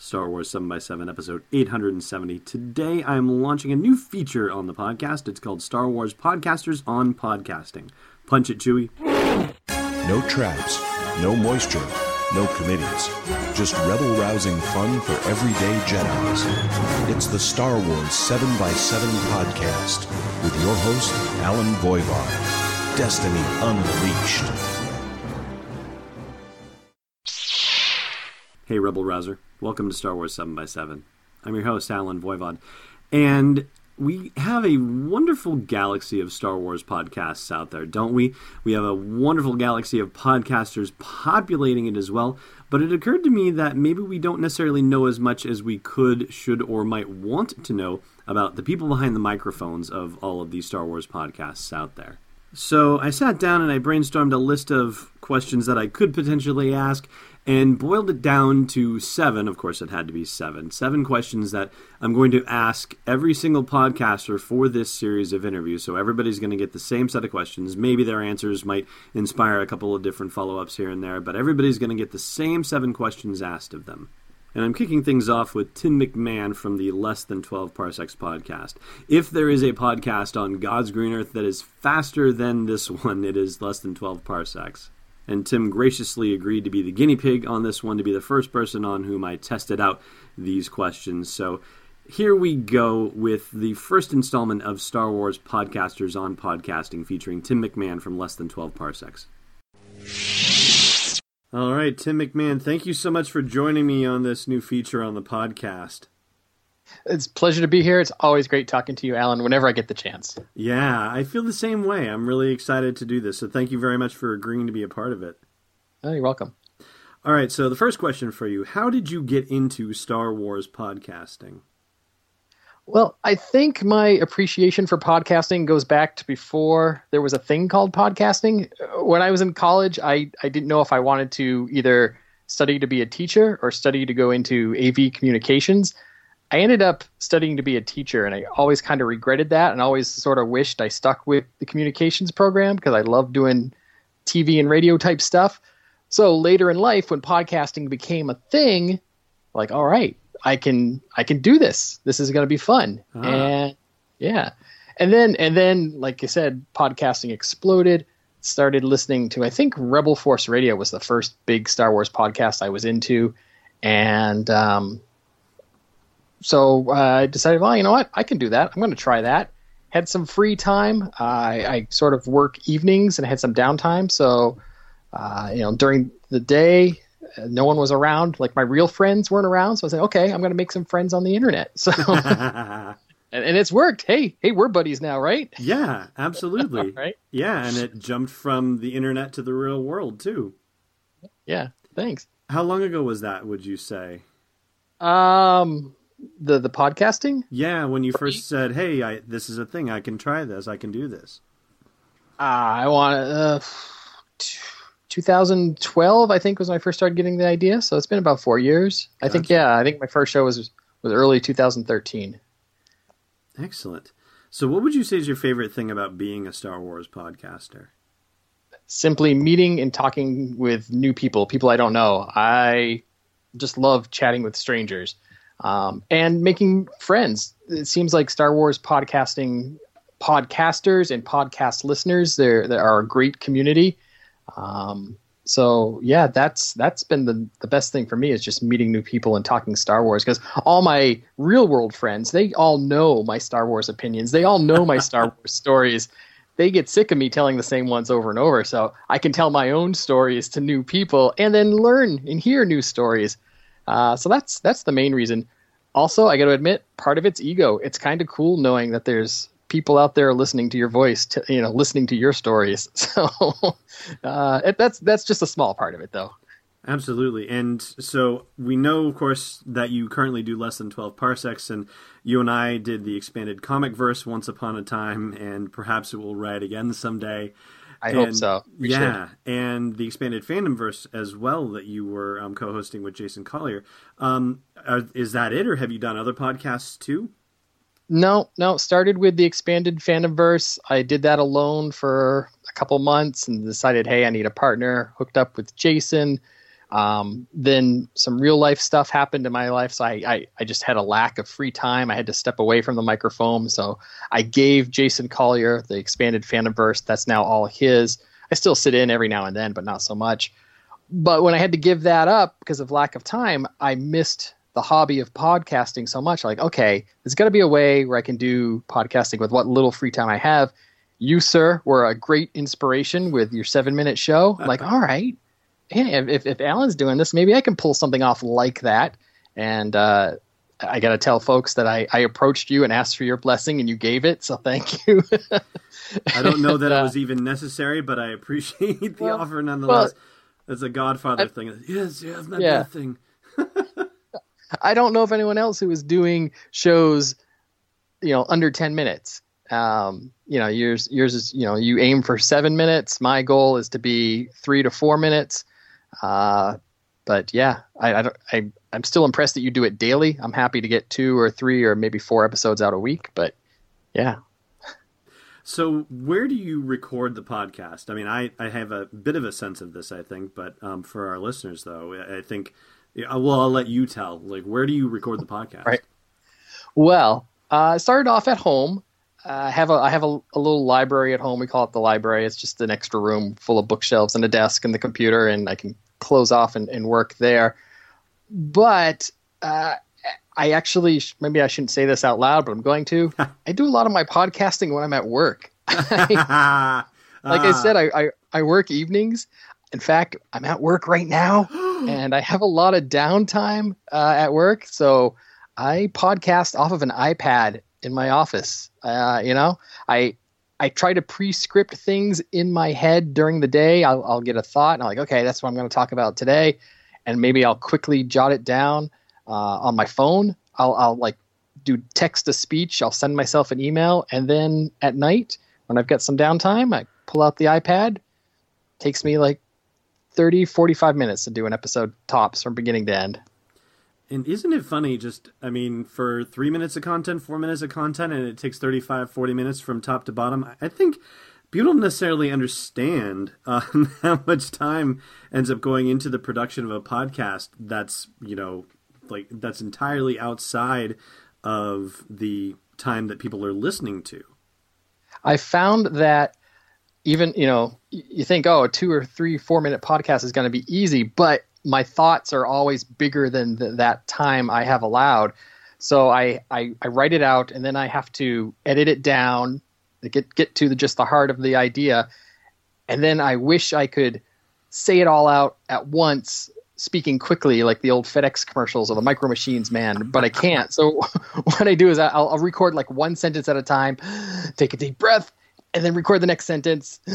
Star Wars 7x7, episode 870. Today I'm launching a new feature on the podcast. It's called Star Wars Podcasters on Podcasting. Punch it, Chewie. No traps, no moisture, no committees. Just rebel rousing fun for everyday Jedi's. It's the Star Wars 7x7 podcast with your host, Allen Voivod. Destiny Unleashed. Hey, Rebel Rouser. Welcome to Star Wars 7x7. I'm your host, Allen Voivod. And we have a wonderful galaxy of Star Wars podcasts out there, don't we? We have a wonderful galaxy of podcasters populating it as well. But it occurred to me that maybe we don't necessarily know as much as we could, should, or might want to know about the people behind the microphones of all of these Star Wars podcasts out there. So I sat down and I brainstormed a list of questions that I could potentially ask and boiled it down to seven. Of course, it had to be seven. Seven questions that I'm going to ask every single podcaster for this series of interviews. So everybody's going to get the same set of questions. Maybe their answers might inspire a couple of different follow ups here and there, but everybody's going to get the same seven questions asked of them. And I'm kicking things off with Tim McMahon from the Less Than 12 Parsecs podcast. If there is a podcast on God's green earth that is faster than this one, it is Less Than 12 Parsecs. And Tim graciously agreed to be the guinea pig on this one, to be the first person on whom I tested out these questions. So here we go with the first installment of Star Wars Podcasters on Podcasting featuring Tim McMahon from Less Than 12 Parsecs. All right, Tim McMahon, thank you so much for joining me on this new feature on the podcast. It's a pleasure to be here. It's always great talking to you, Allen, whenever I get the chance. Yeah, I feel the same way. I'm really excited to do this. So thank you very much for agreeing to be a part of it. Oh, you're welcome. All right, so the first question for you How did you get into Star Wars podcasting? Well, I think my appreciation for podcasting goes back to before there was a thing called podcasting. When I was in college, I, I didn't know if I wanted to either study to be a teacher or study to go into AV communications. I ended up studying to be a teacher, and I always kind of regretted that and always sort of wished I stuck with the communications program because I love doing TV and radio type stuff. So later in life, when podcasting became a thing, like, all right, I can I can do this. This is going to be fun. Ah. And yeah. And then and then like I said, podcasting exploded. Started listening to I think Rebel Force Radio was the first big Star Wars podcast I was into, and um, so uh, I decided, well, you know what, I can do that. I'm going to try that. Had some free time. Uh, I, I sort of work evenings and had some downtime. So uh, you know, during the day, no one was around. Like my real friends weren't around, so I said, okay, I'm going to make some friends on the internet. So, and, and it's worked. Hey, hey, we're buddies now, right? yeah, absolutely. Right? Yeah, and it jumped from the internet to the real world too. Yeah. Thanks. How long ago was that, would you say? Um, the the podcasting. Yeah, when you first said, "Hey, I, this is a thing. I can try this. I can do this." Uh, I want uh, t- 2012. I think was when I first started getting the idea. So it's been about four years. I think. Yeah, I think my first show was was early 2013. Excellent. So, what would you say is your favorite thing about being a Star Wars podcaster? simply meeting and talking with new people, people I don't know. I just love chatting with strangers um, and making friends. It seems like Star Wars podcasting podcasters and podcast listeners there there are a great community. Um, so yeah, that's that's been the the best thing for me is just meeting new people and talking Star Wars because all my real world friends they all know my Star Wars opinions. They all know my Star Wars stories they get sick of me telling the same ones over and over. So I can tell my own stories to new people and then learn and hear new stories. Uh, so that's that's the main reason. Also, I got to admit, part of it's ego. It's kind of cool knowing that there's people out there listening to your voice, to, you know, listening to your stories. So uh, it, that's that's just a small part of it, though. Absolutely. And so we know, of course, that you currently do less than 12 parsecs, and you and I did the expanded comic verse once upon a time, and perhaps it will ride again someday. I and, hope so. We yeah, should. and the expanded fandom verse as well that you were um, co-hosting with Jason Collier. Um, are, is that it, or have you done other podcasts too? No, no. Started with the expanded fandom verse. I did that alone for a couple months and decided, hey, I need a partner. Hooked up with Jason. Um, then some real life stuff happened in my life, so I, I, I just had a lack of free time. I had to step away from the microphone, so I gave Jason Collier the expanded fandomverse. That's now all his. I still sit in every now and then, but not so much. But when I had to give that up because of lack of time, I missed the hobby of podcasting so much. Like, okay, there's got to be a way where I can do podcasting with what little free time I have. You, sir, were a great inspiration with your seven minute show. I'm like, all right, hey, if, if Allen's doing this, maybe I can pull something off like that. And uh, I got to tell folks that I, I approached you and asked for your blessing, and you gave it. So thank you. I don't know that And, it uh, was even necessary, but I appreciate the Well- offer nonetheless. well, It's a Godfather I- thing. Yes, yes, that Yeah. that thing. I don't know of anyone else who is doing shows, you know, under ten minutes. Um, you know, yours yours is you know you aim for seven minutes. My goal is to be three to four minutes. Uh, but yeah, I, I don't. I I'm still impressed that you do it daily. I'm happy to get two or three or maybe four episodes out a week. But yeah, So, where do you record the podcast? I mean, I, I have a bit of a sense of this, I think, but um, for our listeners, though, I think, yeah, well, I'll let you tell. Like, where do you record the podcast? Right. Well, uh, I started off at home. Uh, I have a I have a, a little library at home. We call it the library. It's just an extra room full of bookshelves and a desk and the computer, and I can close off and, and work there. But uh, I actually maybe I shouldn't say this out loud, but I'm going to. I do a lot of my podcasting when I'm at work. like I said, I, I, I work evenings. In fact, I'm at work right now, and I have a lot of downtime uh, at work. So I podcast off of an iPad in my office. Uh, you know, I I try to pre-script things in my head during the day. I'll, I'll get a thought, and I'm like, okay, that's what I'm going to talk about today, and maybe I'll quickly jot it down uh, on my phone. I'll, I'll like do text to speech. I'll send myself an email, and then at night when I've got some downtime, I pull out the iPad. Takes me like 30, 45 minutes to do an episode tops from beginning to end. And isn't it funny? Just, I mean, for three minutes of content, four minutes of content, and it takes 35, 40 minutes from top to bottom. I think people don't necessarily understand um, how much time ends up going into the production of a podcast that's, you know, like that's entirely outside of the time that people are listening to. I found that even you know you think oh a two or three four minute podcast is going to be easy, but my thoughts are always bigger than th- that time I have allowed. So I, I I write it out and then I have to edit it down get get to the, just the heart of the idea, and then I wish I could say it all out at once speaking quickly like the old FedEx commercials or the Micro Machines man, but I can't. So what I do is I'll, I'll record like one sentence at a time, take a deep breath, and then record the next sentence.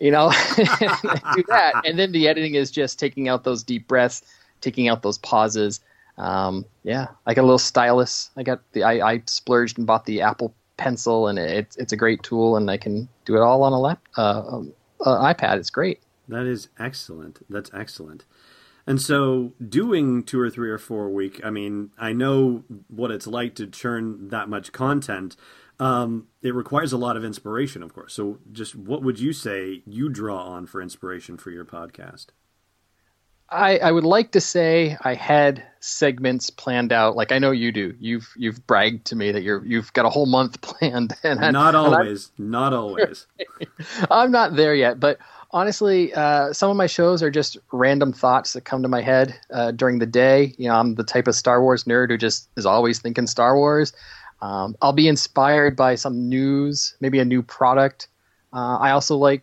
You know, do that, and then the editing is just taking out those deep breaths, taking out those pauses. Um, yeah, I got a little stylus. I got the I, I splurged and bought the Apple Pencil, and it's it's a great tool, and I can do it all on a lap uh, iPad. It's great. That is excellent. That's excellent. And so, doing two or three or four a week, I mean, I know what it's like to churn that much content. Um, it requires a lot of inspiration, of course. So, just what would you say you draw on for inspiration for your podcast? I, I would like to say I had segments planned out, like I know you do. You've you've bragged to me that you're you've got a whole month planned, and I- Not and always. Not always. I'm not there yet, but honestly, uh, some of my shows are just random thoughts that come to my head uh, during the day. You know, I'm the type of Star Wars nerd who just is always thinking Star Wars. Um, I'll be inspired by some news, maybe a new product. Uh, I also like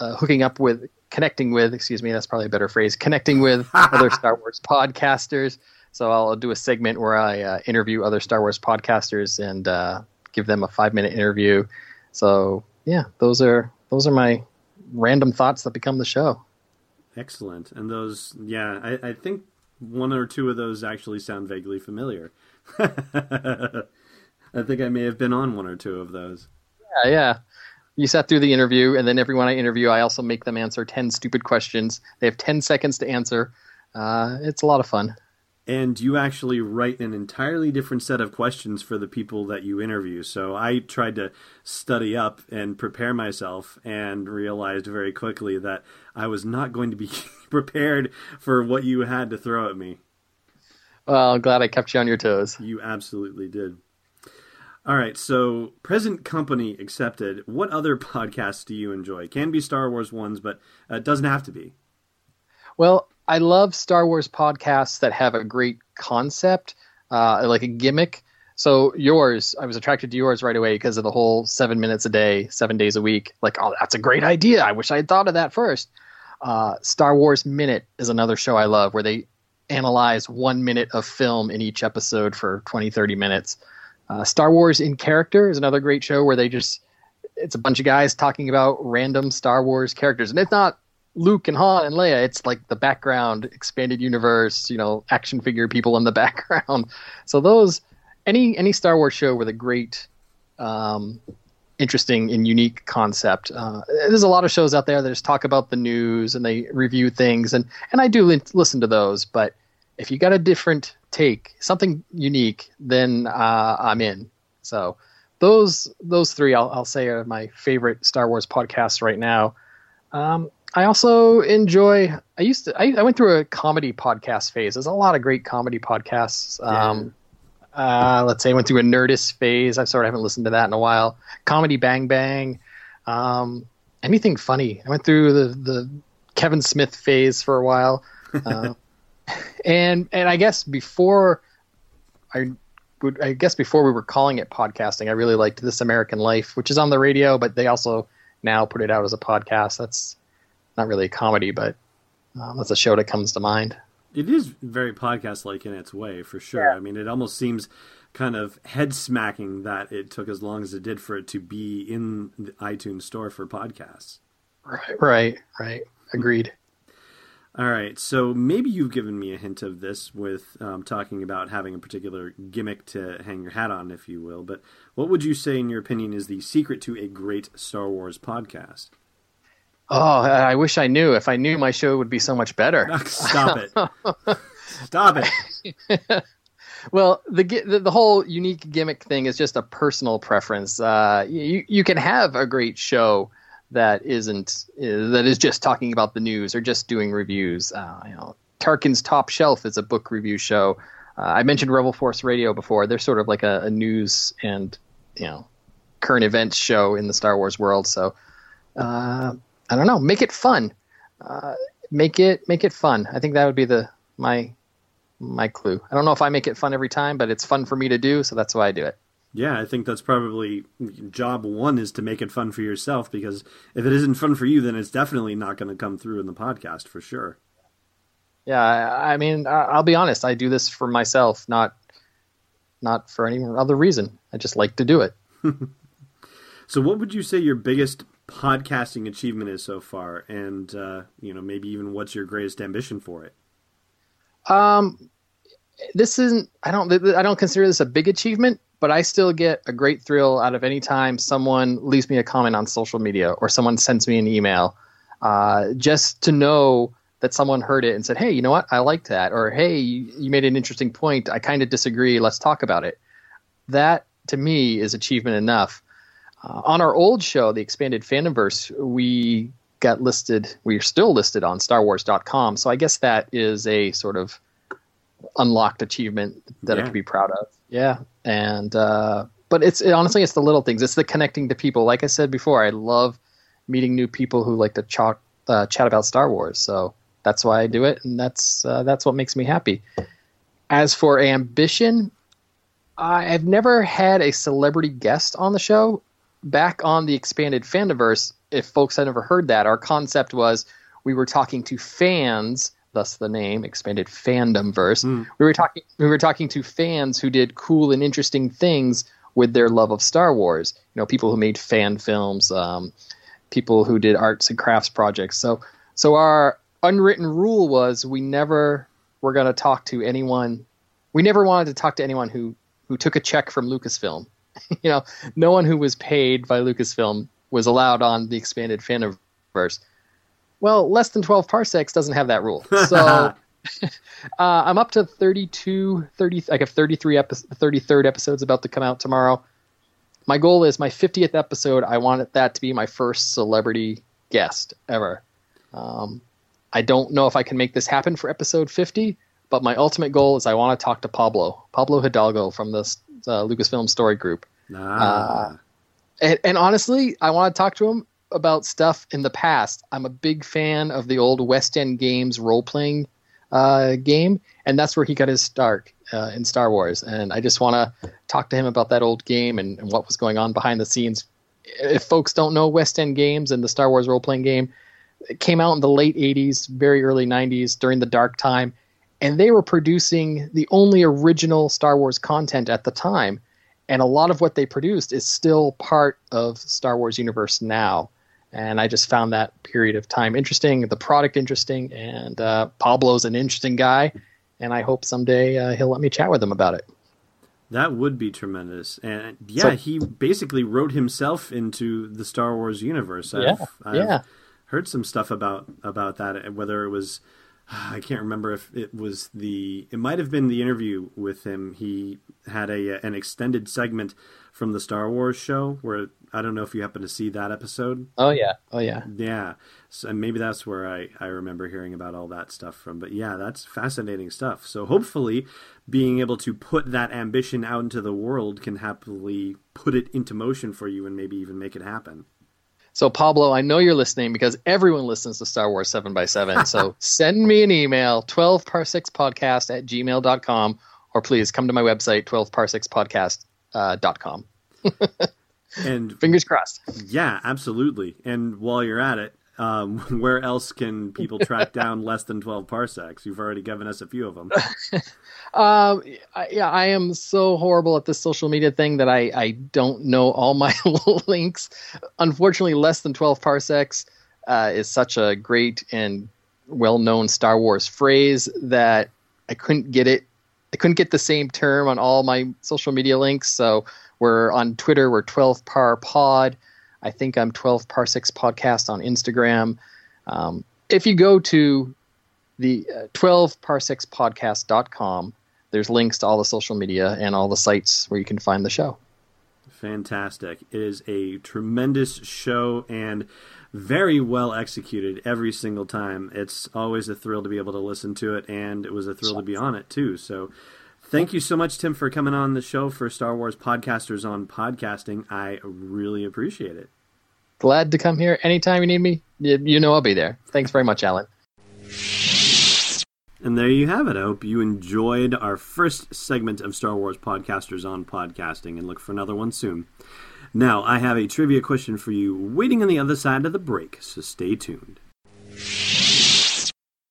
uh, hooking up with, connecting with, excuse me, that's probably a better phrase, connecting with other Star Wars podcasters. So I'll do a segment where I uh, interview other Star Wars podcasters and uh, give them a five minute interview. So yeah, those are those are my random thoughts that become the show. Excellent. And those, yeah, I, I think one or two of those actually sound vaguely familiar. I think I may have been on one or two of those. Yeah, yeah. You sat through the interview, and then everyone I interview, I also make them answer 10 stupid questions. They have 10 seconds to answer. Uh, it's a lot of fun. And you actually write an entirely different set of questions for the people that you interview. So I tried to study up and prepare myself and realized very quickly that I was not going to be prepared for what you had to throw at me. Well, I'm glad I kept you on your toes. You absolutely did. All right, so present company accepted. What other podcasts do you enjoy? Can be Star Wars ones, but uh, it doesn't have to be. Well, I love Star Wars podcasts that have a great concept, uh, like a gimmick. So yours, I was attracted to yours right away because of the whole seven minutes a day, seven days a week. Like, oh, that's a great idea. I wish I had thought of that first. Uh, Star Wars Minute is another show I love where they analyze one minute of film in each episode for 20, 30 minutes. Uh, Star Wars in Character is another great show where they just it's a bunch of guys talking about random Star Wars characters, and it's not Luke and Han and Leia. It's like the background, expanded universe, you know, action figure people in the background. So those any any Star Wars show with a great, um, interesting and unique concept. Uh, there's a lot of shows out there that just talk about the news and they review things, and and I do li- listen to those, but if you got a different take, something unique, then uh, I'm in. So those those three I'll, I'll, say are my favorite Star Wars podcasts right now. Um, I also enjoy. I used to. I, I, went through a comedy podcast phase. There's a lot of great comedy podcasts. Um, yeah. uh, let's say I went through a Nerdist phase. I sort of haven't listened to that in a while. Comedy Bang Bang. Um, anything funny. I went through the the Kevin Smith phase for a while. Uh, and and I guess before I would I guess before we were calling it podcasting, I really liked This American Life, which is on the radio, but they also now put it out as a podcast. That's not really a comedy, but um, that's a show that comes to mind. It is very podcast like in its way, for sure. Yeah. I mean, it almost seems kind of head smacking that it took as long as it did for it to be in the iTunes store for podcasts. Right, right, right. Agreed. All right, so maybe you've given me a hint of this with um, talking about having a particular gimmick to hang your hat on, if you will. But what would you say, in your opinion, is the secret to a great Star Wars podcast? Oh, I wish I knew. If I knew, my show would be so much better. Stop it! Stop it! well, the, the, the whole unique gimmick thing is just a personal preference. Uh, you you can have a great show that isn't that is just talking about the news or just doing reviews. Uh, you know, Tarkin's Top Shelf is a book review show. Uh, I mentioned Rebel Force Radio before. They're sort of like a, a, news and you know current events show in the Star Wars world. So uh, I don't know. Make it fun. Uh, make it make it fun. I think that would be the my my clue. I don't know if I make it fun every time, but it's fun for me to do, so that's why I do it. Yeah, I think that's probably job one is to make it fun for yourself because if it isn't fun for you, then it's definitely not going to come through in the podcast for sure. Yeah, I mean, I'll be honest. I do this for myself, not not for any other reason. I just like to do it. so, what would you say your biggest podcasting achievement is so far, and uh, you know, maybe even what's your greatest ambition for it? Um, this isn't. I don't. I don't consider this a big achievement but I still get a great thrill out of any time someone leaves me a comment on social media or someone sends me an email. Uh, just to know that someone heard it and said, "Hey, you know what? I liked that," or "Hey, you made an interesting point. I kind of disagree. Let's talk about it." That to me is achievement enough. Uh, on our old show, the Expanded Fandomverse, we got listed. We are still listed on StarWars.com. So I guess that is a sort of unlocked achievement that yeah. I could be proud of. Yeah, and uh, but it's it, honestly it's the little things. It's the connecting to people. Like I said before, I love meeting new people who like to chat uh, chat about Star Wars. So that's why I do it, and that's uh, that's what makes me happy. As for ambition, I've never had a celebrity guest on the show. Back on the expanded fandomverse, if folks had never heard that, our concept was we were talking to fans thus the name expanded fandom verse. Mm. We were talking we were talking to fans who did cool and interesting things with their love of Star Wars. You know, people who made fan films, um, people who did arts and crafts projects. So so our unwritten rule was we never were going to talk to anyone. We never wanted to talk to anyone who who took a check from Lucasfilm. you know, no one who was paid by Lucasfilm was allowed on the expanded Faniverse. Well, less than 12 parsecs doesn't have that rule. So uh, I'm up to 32, 30, I have 33 epi- 33rd episodes about to come out tomorrow. My goal is my 50th episode. I want that to be my first celebrity guest ever. Um, I don't know if I can make this happen for episode 50, but my ultimate goal is I want to talk to Pablo, Pablo Hidalgo from the uh, Lucasfilm Story Group. Ah. Uh, and, and, honestly, I want to talk to him about stuff in the past. I'm a big fan of the old West End Games role playing uh, game, and that's where he got his start uh, in Star Wars. And I just want to talk to him about that old game and, and, what was going on behind the scenes. If folks don't know West End Games and the Star Wars role playing game, it came out in the late 80s, very early 90s during the dark time, and they were producing the only original Star Wars content at the time. And a lot of what they produced is still part of Star Wars universe now. And I just found that period of time interesting, the product interesting, and uh, Pablo's an interesting guy. And I hope someday uh, he'll let me chat with him about it. That would be tremendous. And yeah, so, he basically wrote himself into the Star Wars universe. I've, yeah, I've yeah. heard some stuff about about that. Whether it was, I can't remember if it was the. It might have been the interview with him. He had a an extended segment from the Star Wars show where I don't know if you happen to see that episode. Oh yeah, oh yeah, yeah. So, and maybe that's where I I remember hearing about all that stuff from. But yeah, that's fascinating stuff. So hopefully, being able to put that ambition out into the world can happily put it into motion for you and maybe even make it happen. So Pablo, I know you're listening because everyone listens to Star Wars 7 by 7 So send me an email, 12parsecspodcast at gmail.com, or please come to my website, 12parsecspodcast.com. Uh, and fingers crossed. Yeah, absolutely. And while you're at it, um, where else can people track down less than 12 parsecs? You've already given us a few of them. um, I, yeah, I am so horrible at this social media thing that I, I don't know all my links. Unfortunately, less than 12 parsecs uh, is such a great and well known Star Wars phrase that I couldn't get it. I couldn't get the same term on all my social media links. So we're on Twitter, we're 12 par pod. I think I'm 12 Parsecs Podcast on Instagram. Um, if you go to the uh, 12parsecspodcast.com, there's links to all the social media and all the sites where you can find the show. Fantastic. It is a tremendous show and very well executed every single time. It's always a thrill to be able to listen to it, and it was a thrill to be on it, too. So Thank you so much, Tim, for coming on the show for Star Wars Podcasters on Podcasting. I really appreciate it. Glad to come here anytime you need me. You know I'll be there. Thanks very much, Allen. And there you have it. I hope you enjoyed our first segment of Star Wars Podcasters on Podcasting and look for another one soon. Now, I have a trivia question for you waiting on the other side of the break, so stay tuned.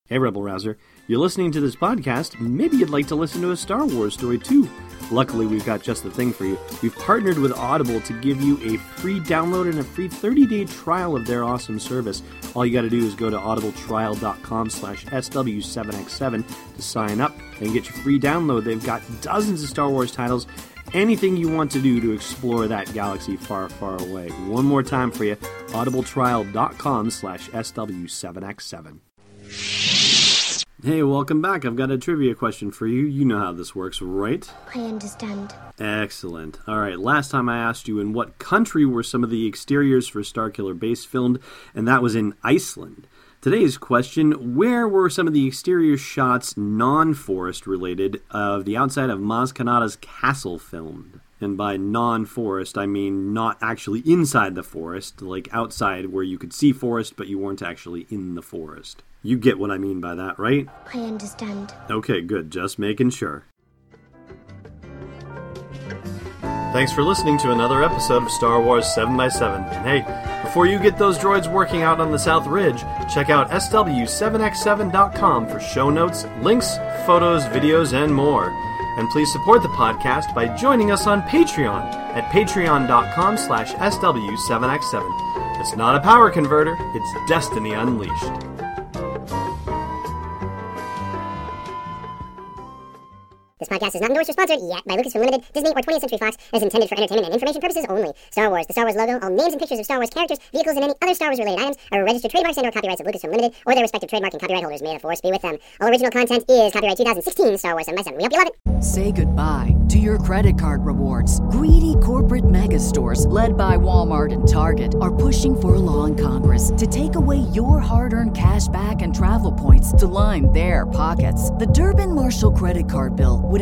Hey, Rebel Rouser. You're listening to this podcast, maybe you'd like to listen to a Star Wars story too. Luckily, we've got just the thing for you. We've partnered with Audible to give you a free download and a free 30-day trial of their awesome service. All you got to do is go to audibletrial.com slash SW7X7 to sign up and get your free download. They've got dozens of Star Wars titles anything you want to do to explore that galaxy far, far away. One more time for you, audibletrial.com slash SW7X7. Hey, welcome back. I've got a trivia question for you. You know how this works, right? I understand. Excellent. All right, last time I asked you in what country were some of the exteriors for Starkiller Base filmed, and that was in Iceland. Today's question Where were some of the exterior shots, non forest related, of the outside of Maz Kanata's castle filmed? And by non forest, I mean not actually inside the forest, like outside where you could see forest, but you weren't actually in the forest. You get what I mean by that, right? I understand. Okay, good. Just making sure. Thanks for listening to another episode of Star Wars 7x7. And hey, before you get those droids working out on the South Ridge, check out SW7x7.com for show notes, links, photos, videos, and more. And please support the podcast by joining us on Patreon at patreon.com slash SW7x7. It's not a power converter, it's Destiny Unleashed. Podcast is not endorsed or sponsored yet by Lucasfilm Limited, Disney, or 20th Century Fox. It is intended for entertainment and information purposes only. Star Wars, the Star Wars logo, all names and pictures of Star Wars characters, vehicles, and any other Star Wars related items are registered trademarks and/or copyrights of Lucasfilm Limited or their respective trademark and copyright holders. May the force be with them. All original content is copyright 2016 Star Wars 7 by 7 We hope you love it. Say goodbye to your credit card rewards. Greedy corporate mega stores, led by Walmart and Target, are pushing for a law in Congress to take away your hard earned cash back and travel points to line their pockets. The Durbin Marshall credit card bill would